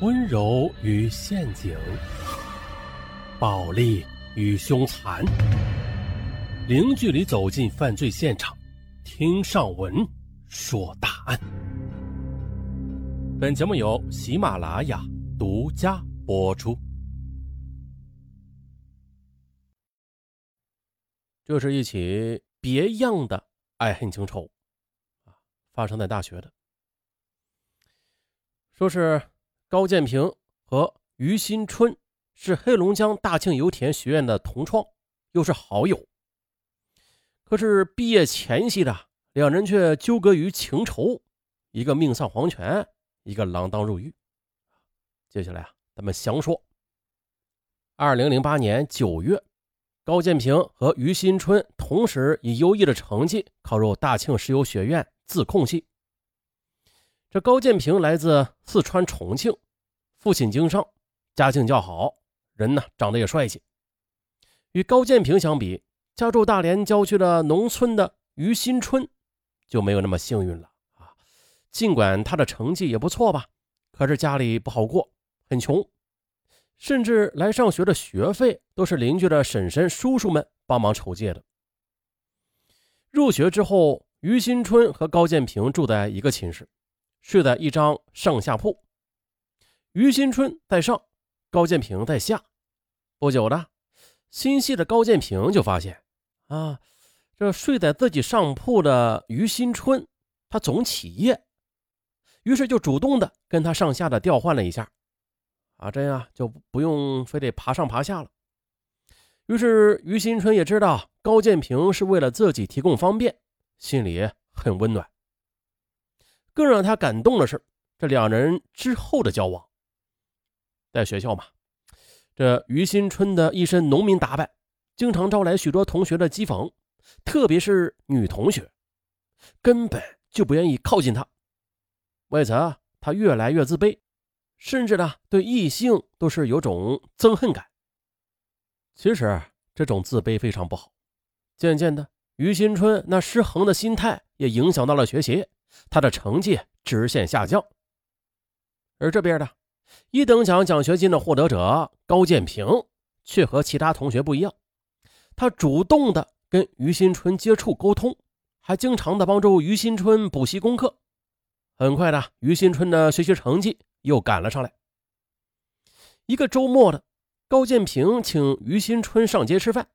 温柔与陷阱，暴力与凶残，零距离走进犯罪现场，听上文说大案。本节目由喜马拉雅独家播出。这是一起别样的爱恨情仇，啊，发生在大学的，说是。高建平和于新春是黑龙江大庆油田学院的同窗，又是好友。可是毕业前夕的两人却纠葛于情仇，一个命丧黄泉，一个锒铛入狱。接下来啊，咱们详说。二零零八年九月，高建平和于新春同时以优异的成绩考入大庆石油学院自控系。这高建平来自四川重庆。父亲经商，家境较好，人呢长得也帅气。与高建平相比，家住大连郊区的农村的于新春就没有那么幸运了啊。尽管他的成绩也不错吧，可是家里不好过，很穷，甚至来上学的学费都是邻居的婶婶、叔叔们帮忙筹借的。入学之后，于新春和高建平住在一个寝室，睡在一张上下铺。于新春在上，高建平在下。不久的，心细的高建平就发现，啊，这睡在自己上铺的于新春，他总起夜，于是就主动的跟他上下的调换了一下，啊，这样就不用非得爬上爬下了。于是于新春也知道高建平是为了自己提供方便，心里很温暖。更让他感动的是，这两人之后的交往。在学校嘛，这于新春的一身农民打扮，经常招来许多同学的讥讽，特别是女同学，根本就不愿意靠近他。为此，他越来越自卑，甚至呢，对异性都是有种憎恨感。其实，这种自卑非常不好。渐渐的，于新春那失衡的心态也影响到了学习，他的成绩直线下降。而这边呢。一等奖奖学金的获得者高建平却和其他同学不一样，他主动的跟于新春接触沟通，还经常的帮助于新春补习功课。很快的，于新春的学习成绩又赶了上来。一个周末的，高建平请于新春上街吃饭，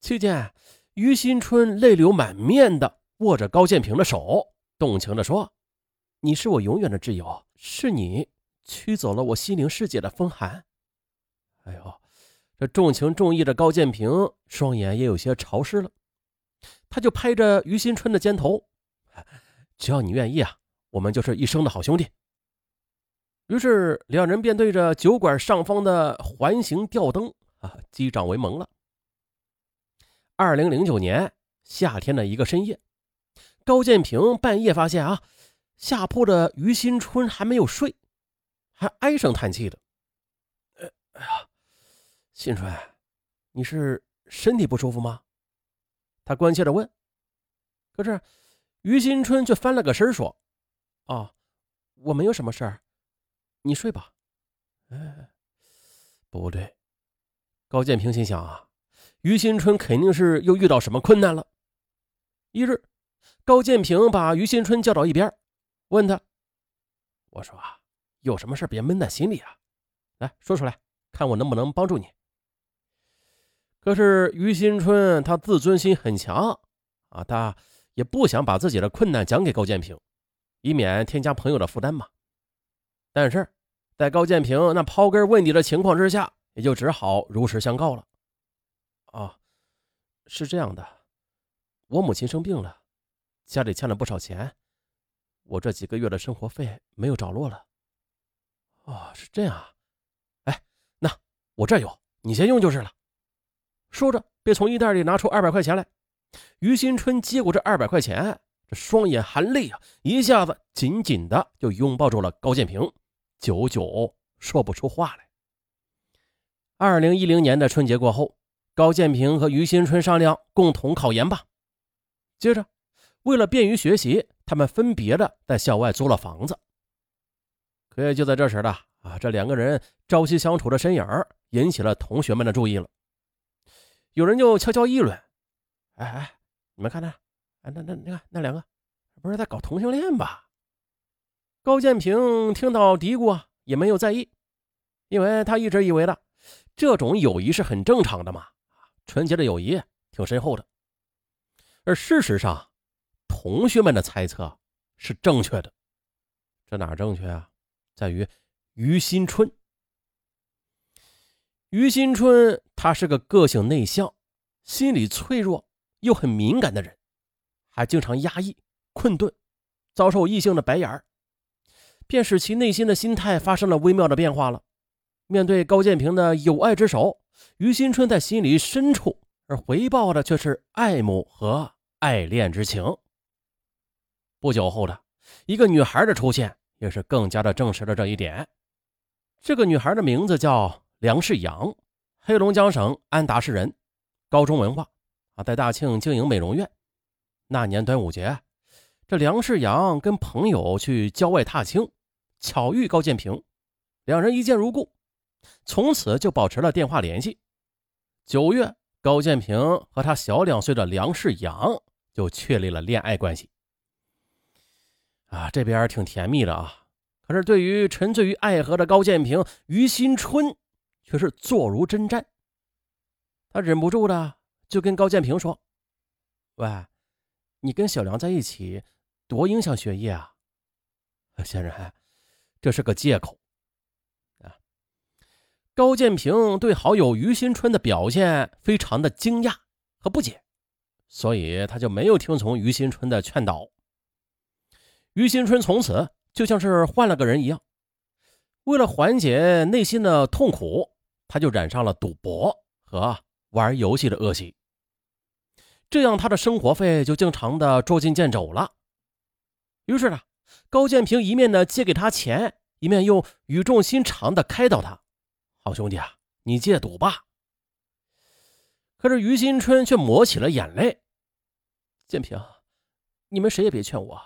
期间，于新春泪流满面的握着高建平的手，动情的说：“你是我永远的挚友，是你。”驱走了我心灵世界的风寒。哎呦，这重情重义的高建平双眼也有些潮湿了。他就拍着于新春的肩头：“只要你愿意啊，我们就是一生的好兄弟。”于是两人便对着酒馆上方的环形吊灯啊击掌为盟了。二零零九年夏天的一个深夜，高建平半夜发现啊，下铺的于新春还没有睡。还唉声叹气的，哎呀，新春，你是身体不舒服吗？他关切的问。可是于新春却翻了个身说：“啊，我没有什么事儿，你睡吧。”哎，不对，高建平心想啊，于新春肯定是又遇到什么困难了。一日，高建平把于新春叫到一边，问他：“我说啊。”有什么事别闷在心里啊，来说出来，看我能不能帮助你。可是于新春他自尊心很强啊，他也不想把自己的困难讲给高建平，以免添加朋友的负担嘛。但是在高建平那刨根问底的情况之下，也就只好如实相告了。啊，是这样的，我母亲生病了，家里欠了不少钱，我这几个月的生活费没有着落了。哦，是这样啊，哎，那我这有，你先用就是了。说着，便从衣袋里拿出二百块钱来。于新春接过这二百块钱，这双眼含泪啊，一下子紧紧的就拥抱住了高建平，久久说不出话来。二零一零年的春节过后，高建平和于新春商量共同考研吧。接着，为了便于学习，他们分别的在校外租了房子。可也就在这时的啊，这两个人朝夕相处的身影引起了同学们的注意了。有人就悄悄议论：“哎哎，你们看那，哎那那你看那两个，不是在搞同性恋吧？”高建平听到嘀咕啊，也没有在意，因为他一直以为的这种友谊是很正常的嘛，纯洁的友谊挺深厚的。而事实上，同学们的猜测是正确的。这哪正确啊？在于于新春。于新春他是个个性内向、心理脆弱又很敏感的人，还经常压抑、困顿，遭受异性的白眼儿，便使其内心的心态发生了微妙的变化了。面对高建平的有爱之手，于新春在心里深处，而回报的却是爱慕和爱恋之情。不久后的一个女孩的出现。也是更加的证实了这一点。这个女孩的名字叫梁世阳，黑龙江省安达市人，高中文化啊，在大庆经营美容院。那年端午节，这梁世阳跟朋友去郊外踏青，巧遇高建平，两人一见如故，从此就保持了电话联系。九月，高建平和他小两岁的梁世阳就确立了恋爱关系。啊，这边挺甜蜜的啊，可是对于沉醉于爱河的高建平，于新春却是坐如针毡。他忍不住的就跟高建平说：“喂，你跟小梁在一起，多影响学业啊！”先生，这是个借口啊。高建平对好友于新春的表现非常的惊讶和不解，所以他就没有听从于新春的劝导。于新春从此就像是换了个人一样，为了缓解内心的痛苦，他就染上了赌博和玩游戏的恶习。这样，他的生活费就经常的捉襟见肘了。于是呢，高建平一面呢借给他钱，一面又语重心长的开导他：“好兄弟啊，你戒赌吧。”可是于新春却抹起了眼泪：“建平，你们谁也别劝我。”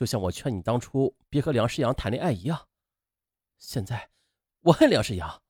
就像我劝你当初别和梁世阳谈恋爱一样，现在我恨梁世阳，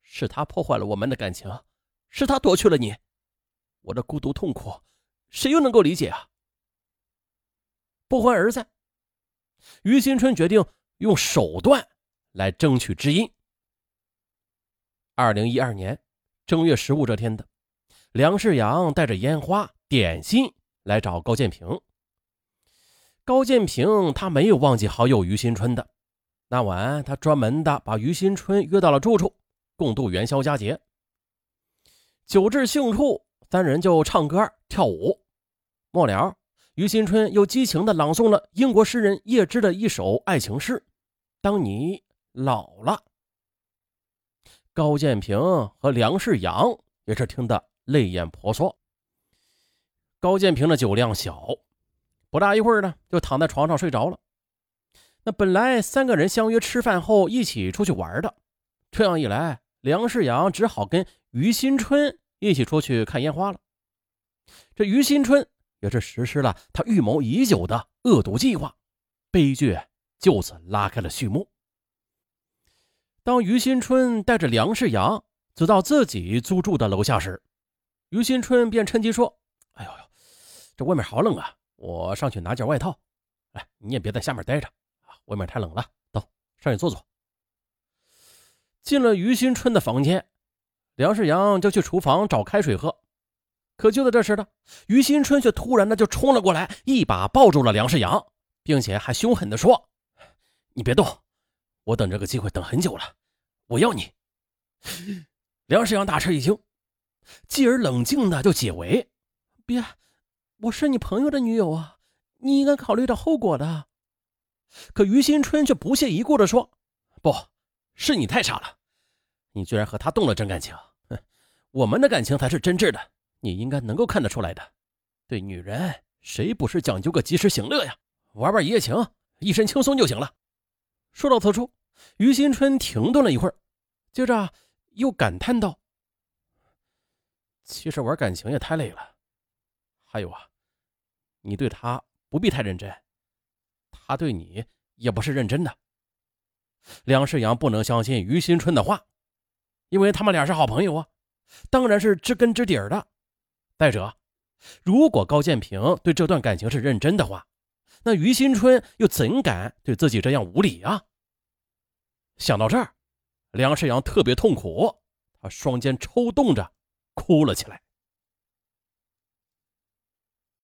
是他破坏了我们的感情，是他夺去了你，我的孤独痛苦，谁又能够理解啊？不欢而散，于新春决定用手段来争取知音。二零一二年正月十五这天的，梁世阳带着烟花、点心来找高建平。高建平他没有忘记好友于新春的，那晚他专门的把于新春约到了住处，共度元宵佳节。酒至兴处，三人就唱歌跳舞。末了，于新春又激情的朗诵了英国诗人叶芝的一首爱情诗《当你老了》。高建平和梁世阳也是听得泪眼婆娑。高建平的酒量小。不大一会儿呢，就躺在床上睡着了。那本来三个人相约吃饭后一起出去玩的，这样一来，梁世阳只好跟于新春一起出去看烟花了。这于新春也是实施了他预谋已久的恶毒计划，悲剧就此拉开了序幕。当于新春带着梁世阳走到自己租住的楼下时，于新春便趁机说：“哎呦呦，这外面好冷啊！”我上去拿件外套，哎，你也别在下面待着，外面太冷了。走上去坐坐。进了于新春的房间，梁世阳就去厨房找开水喝。可就在这时呢，于新春却突然的就冲了过来，一把抱住了梁世阳，并且还凶狠的说：“你别动，我等这个机会等很久了，我要你。”梁世阳大吃一惊，继而冷静的就解围：“别。”我是你朋友的女友啊，你应该考虑到后果的。可于新春却不屑一顾的说：“不是你太傻了，你居然和他动了真感情。哼，我们的感情才是真挚的，你应该能够看得出来的。对女人，谁不是讲究个及时行乐呀？玩玩一夜情，一身轻松就行了。”说到此处，于新春停顿了一会儿，接着又感叹道：“其实玩感情也太累了，还有啊。”你对他不必太认真，他对你也不是认真的。梁世阳不能相信于新春的话，因为他们俩是好朋友啊，当然是知根知底儿的。再者，如果高建平对这段感情是认真的话，那于新春又怎敢对自己这样无礼啊？想到这儿，梁世阳特别痛苦，他双肩抽动着，哭了起来。